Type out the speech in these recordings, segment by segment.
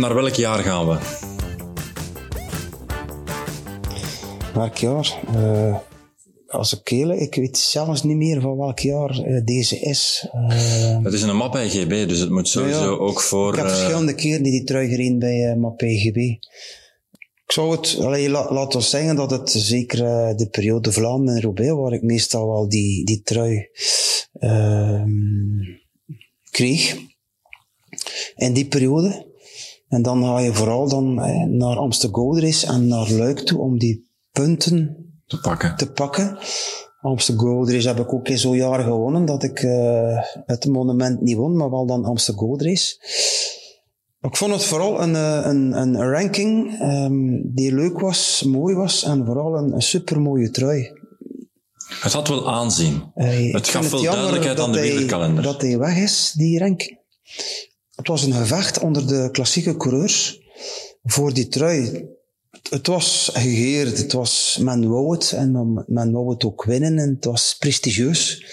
Naar welk jaar gaan we? Welk jaar? Uh, als ik eerlijk, ik weet zelfs niet meer van welk jaar uh, deze is. Uh, het is een map EGB, dus het moet sowieso ja, ook voor... Ik heb verschillende keren die trui gereden bij map EGB. Ik zou het, allee, la, laten we zeggen dat het zeker de periode Vlaanderen en Roubaix, waar ik meestal wel die, die trui ehm, kreeg. In die periode. En dan ga je vooral dan eh, naar Amsterdam en naar Luik toe om die punten te pakken. Te pakken. Amsterdam heb ik ook in zo'n jaar gewonnen dat ik uh, het monument niet won, maar wel dan Amsterdam Ik vond het vooral een, eh, een, een ranking um, die leuk was, mooi was en vooral een, een supermooie trui. Het had wel aanzien. Uh, het gaf wel duidelijkheid aan de wereldkalender. Dat hij weg is, die ranking. Het was een gevecht onder de klassieke coureurs voor die trui. Het was gegeerd, het was, men wou het en men, men wou het ook winnen en het was prestigieus.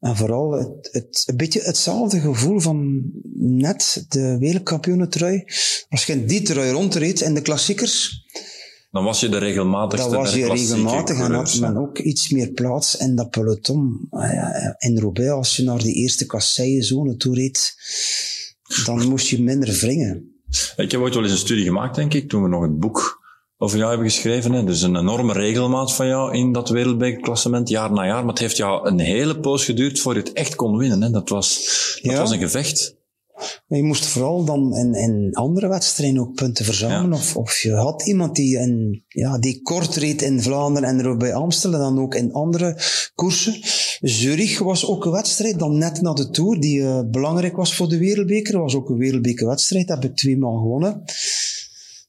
En vooral het, het, een beetje hetzelfde gevoel van net de wereldkampioenentrui. Als je die trui rondreed in de klassiekers, dan was je de regelmatigste. Dan was je regelmatig en had men ook iets meer plaats in dat peloton. Ah in Roubaix, als je naar die eerste kasseizone toe reed, dan moest je minder wringen. Ik heb ooit wel eens een studie gemaakt, denk ik, toen we nog het boek over jou hebben geschreven. Hè. Dus een enorme regelmaat van jou in dat wereldbekerklassement, jaar na jaar. Maar het heeft jou een hele poos geduurd voor je het echt kon winnen. Hè. Dat, was, dat was een gevecht. Je moest vooral dan in, in andere wedstrijden ook punten verzamelen. Of, of je had iemand die, in, ja, die kort reed in Vlaanderen en er bij Amsterdam, dan ook in andere koersen. Zurich was ook een wedstrijd, dan net na de Tour, die uh, belangrijk was voor de wereldbeker. was ook een wereldbekerwedstrijd, heb ik twee maal gewonnen.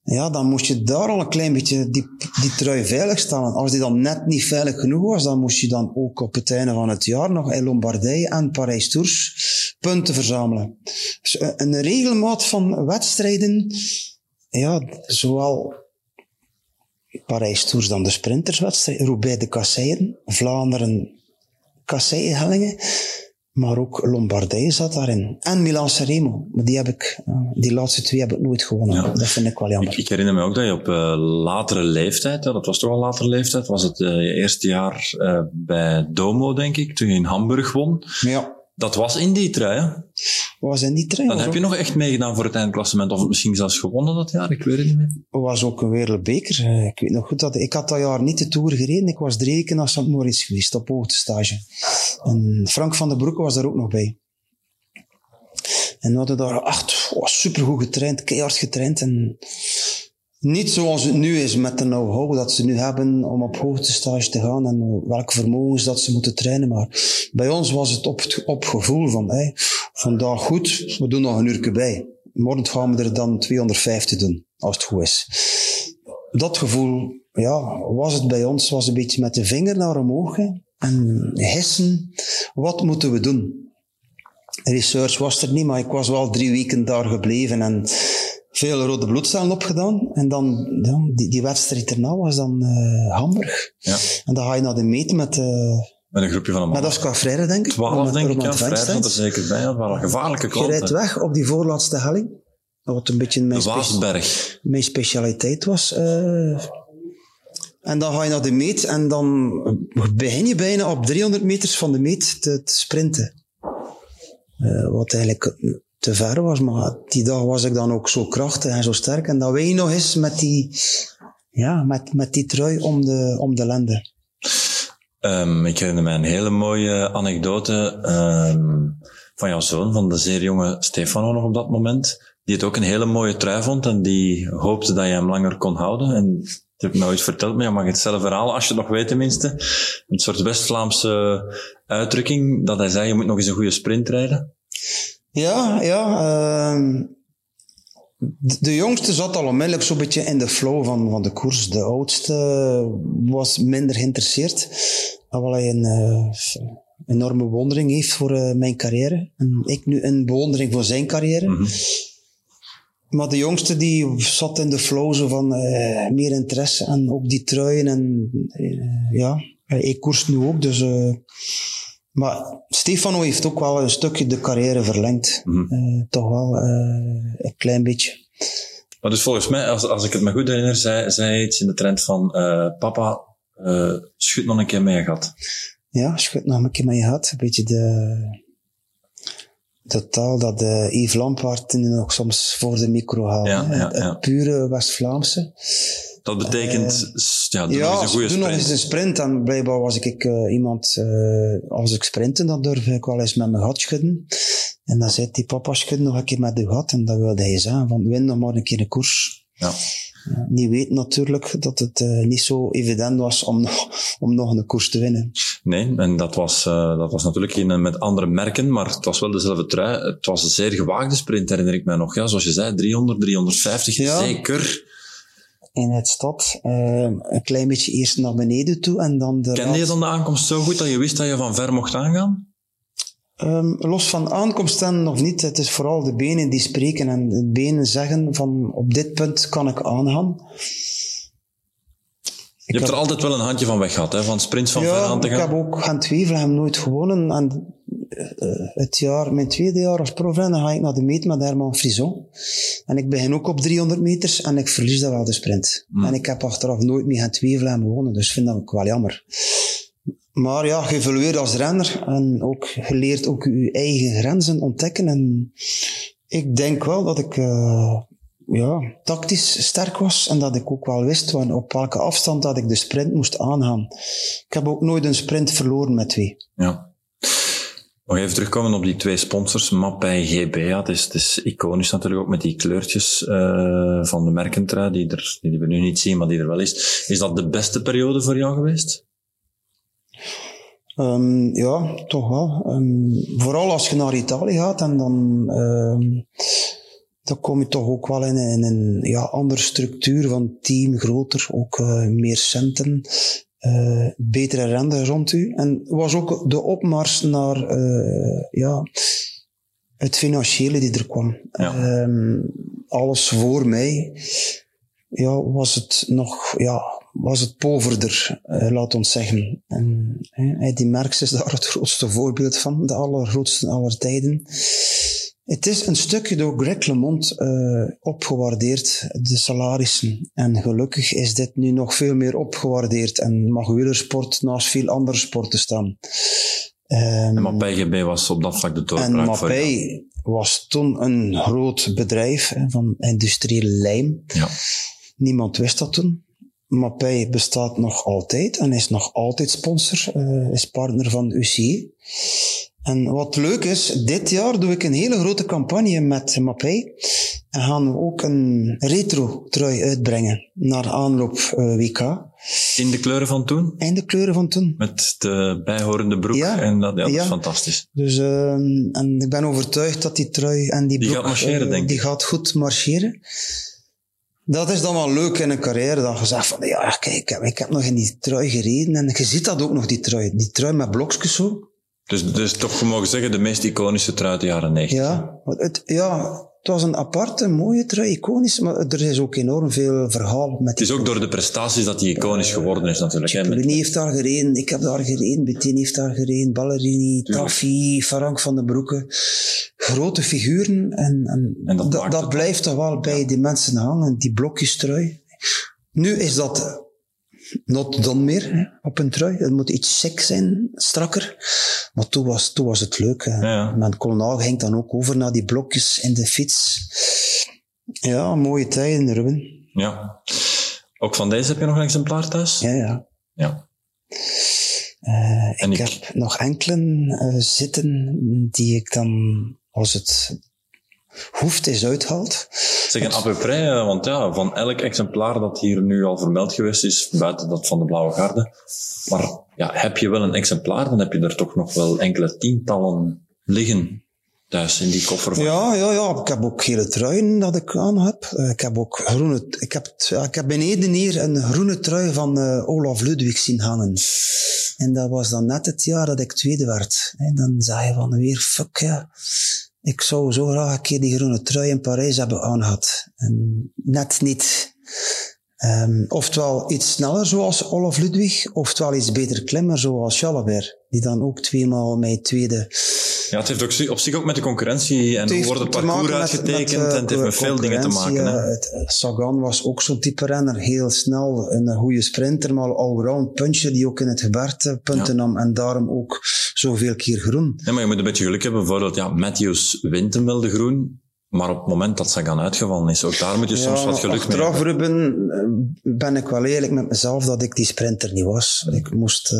Ja, dan moest je daar al een klein beetje die, die trui veilig stellen. Als die dan net niet veilig genoeg was, dan moest je dan ook op het einde van het jaar nog in Lombardije en Parijs-Tours punten verzamelen. Dus eh, een regelmaat van wedstrijden, ja, zowel Parijs-Tours dan de sprinterswedstrijd, Roubaix de kasseien, Vlaanderen kasseienhellingen, maar ook Lombardije zat daarin. En Milan Sanremo. Maar die heb ik, eh, die laatste twee heb ik nooit gewonnen. Dat vind ik wel jammer. Ik, herinner me ook dat je op uh, latere leeftijd, dat was toch wel latere leeftijd, was het uh, je eerste jaar bij Domo, denk ik, toen je in Hamburg won. Ja. Dat was in die trui, hè? Was in die trui. Dan heb je nog echt meegedaan voor het eindklassement, of misschien zelfs gewonnen dat jaar, ik weet het niet meer. Het was ook een wereldbeker. Eh, ik weet nog goed dat ik had dat jaar niet de Tour gereden. Ik was drie weken naar St. Moritz geweest op hoogtestage. En Frank van der Broeke was daar ook nog bij. En we hadden daar echt oh, supergoed getraind, keihard getraind. En niet zoals het nu is met de know-how dat ze nu hebben om op hoogtestage te gaan en welke vermogens dat ze moeten trainen. Maar bij ons was het op, op gevoel van, hey, vandaag goed, we doen nog een uur bij. Morgen gaan we er dan 250 doen, als het goed is. Dat gevoel, ja, was het bij ons, was een beetje met de vinger naar omhoog. En hissen, wat moeten we doen? Research was er niet, maar ik was wel drie weken daar gebleven en veel rode bloedcellen opgedaan. En dan, ja, die, die wedstrijd erna was dan uh, Hamburg. Ja. En dan ga je naar de meet met... Uh, met een groepje van een man. Met Oscar Freire, denk ik. Twaalf, denk ik. Ja, Freire er zeker bij. Dat waren gevaarlijke klanten. Je rijdt weg op die voorlaatste helling. Wat een beetje mijn, Waasberg. mijn specialiteit was. Uh, en dan ga je naar de meet en dan begin je bijna op 300 meters van de meet te, te sprinten. Uh, wat eigenlijk te ver was. Maar die dag was ik dan ook zo krachtig en zo sterk. En dat weet je nog eens met die, ja, met, met die trui om de, om de lende. Um, ik herinner me een hele mooie anekdote um, van jouw zoon, van de zeer jonge Stefano nog op dat moment. Die het ook een hele mooie trui vond en die hoopte dat je hem langer kon houden. En dat heb ik nooit verteld, maar je mag het zelf als je het nog weet tenminste. Een soort West-Vlaamse uitdrukking, dat hij zei, je moet nog eens een goede sprint rijden. Ja, ja. Uh, de, jongste zat al onmiddellijk zo'n beetje in de flow van, van de koers. De oudste was minder geïnteresseerd. Wat hij een uh, enorme bewondering heeft voor uh, mijn carrière. En ik nu een bewondering voor zijn carrière. Mm -hmm. Maar de jongste die zat in de flow zo van uh, meer interesse en ook die truien. En ja, ik koers nu ook, dus maar Stefano heeft ook wel een stukje de carrière verlengd. Mm -hmm. uh, toch wel uh, een klein beetje. Maar dus volgens mij, als, als ik het me goed herinner, zei, zei hij iets in de trend van, uh, papa, schud nog een keer met je gat. Ja, schud nog een keer met je gat. Een beetje de, de taal dat uh, Yves Lampaard nog soms voor de micro haalt. Ja, ja, het, ja. pure West-Vlaamse. Dat betekent, ja, doe ja, nog eens een goede nog sprint. eens een sprint. En blijkbaar was ik uh, iemand, uh, als ik sprinten, dan durf ik wel eens met mijn gat schudden. En dan zei die papa, schud nog een keer met de gat. En dat wilde hij zeggen, van win nog maar een keer een koers. Ja. Niet weet natuurlijk dat het uh, niet zo evident was om nog, om nog een koers te winnen. Nee, en dat was, uh, dat was natuurlijk met andere merken, maar het was wel dezelfde trui. Het was een zeer gewaagde sprint, herinner ik mij nog. Ja, zoals je zei, 300, 350, Ja. zeker. In het stad, uh, een klein beetje eerst naar beneden toe en dan de Kende je dan de aankomst zo goed dat je wist dat je van ver mocht aangaan? Um, los van aankomsten of niet, het is vooral de benen die spreken en de benen zeggen van op dit punt kan ik aangaan. Je hebt er altijd wel een handje van weg gehad, hè? van sprints van ver ja, aan te ik gaan. heb ook Gent Wevelgem nooit gewonnen. En uh, het jaar, mijn tweede jaar als profrenner ga ik naar de meet met Herman Frison. En ik begin ook op 300 meters en ik verlies daar wel de sprint. Hmm. En ik heb achteraf nooit meer Gent Wevelgem gewonnen, dus ik vind dat ook wel jammer. Maar ja, geëvolueerd als renner en ook geleerd ook je eigen grenzen ontdekken. En ik denk wel dat ik uh, ja, tactisch sterk was en dat ik ook wel wist op welke afstand dat ik de sprint moest aangaan. Ik heb ook nooit een sprint verloren met twee. Ja. Nog even terugkomen op die twee sponsors, MAP en GB. Ja, het, is, het is iconisch natuurlijk ook met die kleurtjes uh, van de merkentrui, die, er, die we nu niet zien, maar die er wel is. Is dat de beste periode voor jou geweest? Um, ja, toch wel. Um, vooral als je naar Italië gaat en dan, um, dan kom je toch ook wel in, in een ja, andere structuur van team, groter, ook uh, meer centen, uh, betere renden rond u. En was ook de opmars naar uh, ja, het financiële die er kwam. Ja. alles voor mij ja, was het nog ja, was het poverder, uh, laat ons zeggen. En die Merckx is daar het grootste voorbeeld van, de allergrootste aller tijden. Het is een stukje door Greg LeMond uh, opgewaardeerd, de salarissen. En gelukkig is dit nu nog veel meer opgewaardeerd en mag wielersport naast veel andere sporten staan. Um, en Mappij GB was op dat vlak de doorbraak En Mappij was toen een groot bedrijf hè, van industriële lijm. Ja. Niemand wist dat toen. Mappij bestaat nog altijd en is nog altijd sponsor, uh, is partner van UCI. En wat leuk is, dit jaar doe ik een hele grote campagne met Mappij. En gaan we ook een retro-trui uitbrengen naar aanloop uh, WK. In de kleuren van toen? In de kleuren van toen. Met de bijhorende broek ja, en dat, ja, dat ja. is fantastisch. Dus, uh, en ik ben overtuigd dat die trui en die, die broek... gaat marcheren, denk ik. Die gaat goed marcheren dat is dan wel leuk in een carrière, dat je zegt van, ja, kijk, ik heb, ik heb nog in die trui gereden en je ziet dat ook nog, die trui. Die trui met blokjes zo. Dus, dus toch, mogen zeggen, de meest iconische trui uit de jaren 90. Ja, het, ja, het was een aparte, mooie trui, iconisch, maar er is ook enorm veel verhaal met Het is ook door de prestaties dat die iconisch geworden is natuurlijk. Cipollini heeft daar gereden, ik heb daar gereden, Bettini heeft daar gereden, Ballerini, Taffi, Frank van den Broeke. Grote figuren en, en, en dat, dat, dat blijft toch wel bij die mensen hangen, die blokjes trui. Nu is dat not done meer hè, op een trui. Het moet iets sec zijn, strakker. Maar toen was, toen was het leuk. Hè. Ja. Mijn kolonel ging dan ook over naar die blokjes in de fiets. Ja, mooie tijden, Ruben. Ja. Ook van deze heb je nog een exemplaar thuis? Ja, ja. ja. Uh, ik, ik, heb nog enkele uh, zitten die ik dan, als het hoeft, is uithaalt. Zeg een à près, want ja, van elk exemplaar dat hier nu al vermeld geweest is, buiten dat van de Blauwe Garde, maar ja, heb je wel een exemplaar, dan heb je er toch nog wel enkele tientallen liggen thuis in die koffer. Van. Ja, ja, ja. Ik heb ook gele truien dat ik aan heb. Uh, ik heb ook groene... Ik heb, ja, ik heb beneden hier een groene trui van uh, Olaf Ludwig zien hangen. En dat was dan net het jaar dat ik tweede werd. En dan zei je van weer, fuck ja. Ik zou zo graag een keer die groene trui in Parijs hebben aangehad. En net niet. Um, oftewel iets sneller zoals Olaf Ludwig, oftewel iets beter klimmer zoals Jalabert. Die dan ook tweemaal mij tweede Ja, het heeft ook op zich ook met de concurrentie en hoe wordt het parcours uitgetekend met, met, en het heeft met veel dingen te maken. Hè? Het, Sagan was ook zo'n type renner, heel snel, een goede sprinter, maar allround puncher die ook in het gebergte punten nam en daarom ook zoveel keer groen. Ja, maar je moet een beetje geluk hebben. Bijvoorbeeld, ja, Matthews wint hem wel de groen, maar op het moment dat Sagan uitgevallen is, ook daar moet je soms wat geluk mee hebben. Ruben, eh, ben ik wel eerlijk met mezelf dat ik die sprinter niet was. Ik moest uh,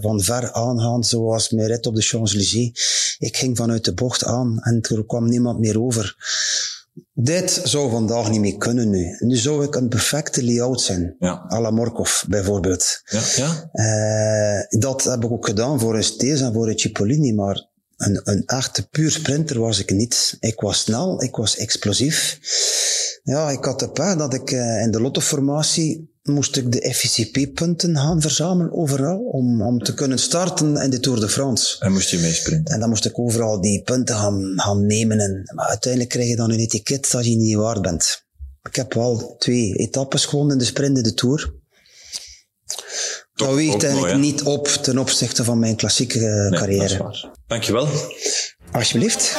van ver aangaan, zoals Meret op de Champs-Élysées. Ik ging vanuit de bocht aan en er kwam niemand meer over. Dit zou vandaag niet meer kunnen nu. Nu zou ik een perfecte layout zijn. Ja. A la Morkov bijvoorbeeld. Ja, ja. Uh, dat heb ik ook gedaan voor een Stees en voor een Cipollini, maar een, een echte puur sprinter was ik niet. Ik was snel, ik was explosief. Ja, ik had de pech dat ik uh, in de lottoformatie moest ik de FCP-punten gaan verzamelen overal om, om te kunnen starten in de Tour de France. En moest je meesprinten? En dan moest ik overal die punten gaan, gaan nemen. En, maar uiteindelijk krijg je dan een etiket dat je niet waard bent. Ik heb wel twee etappes gewonnen in de sprint in de Tour. Dat weegt eigenlijk niet op ten opzichte van mijn klassieke nee, carrière. Dankjewel. Alsjeblieft.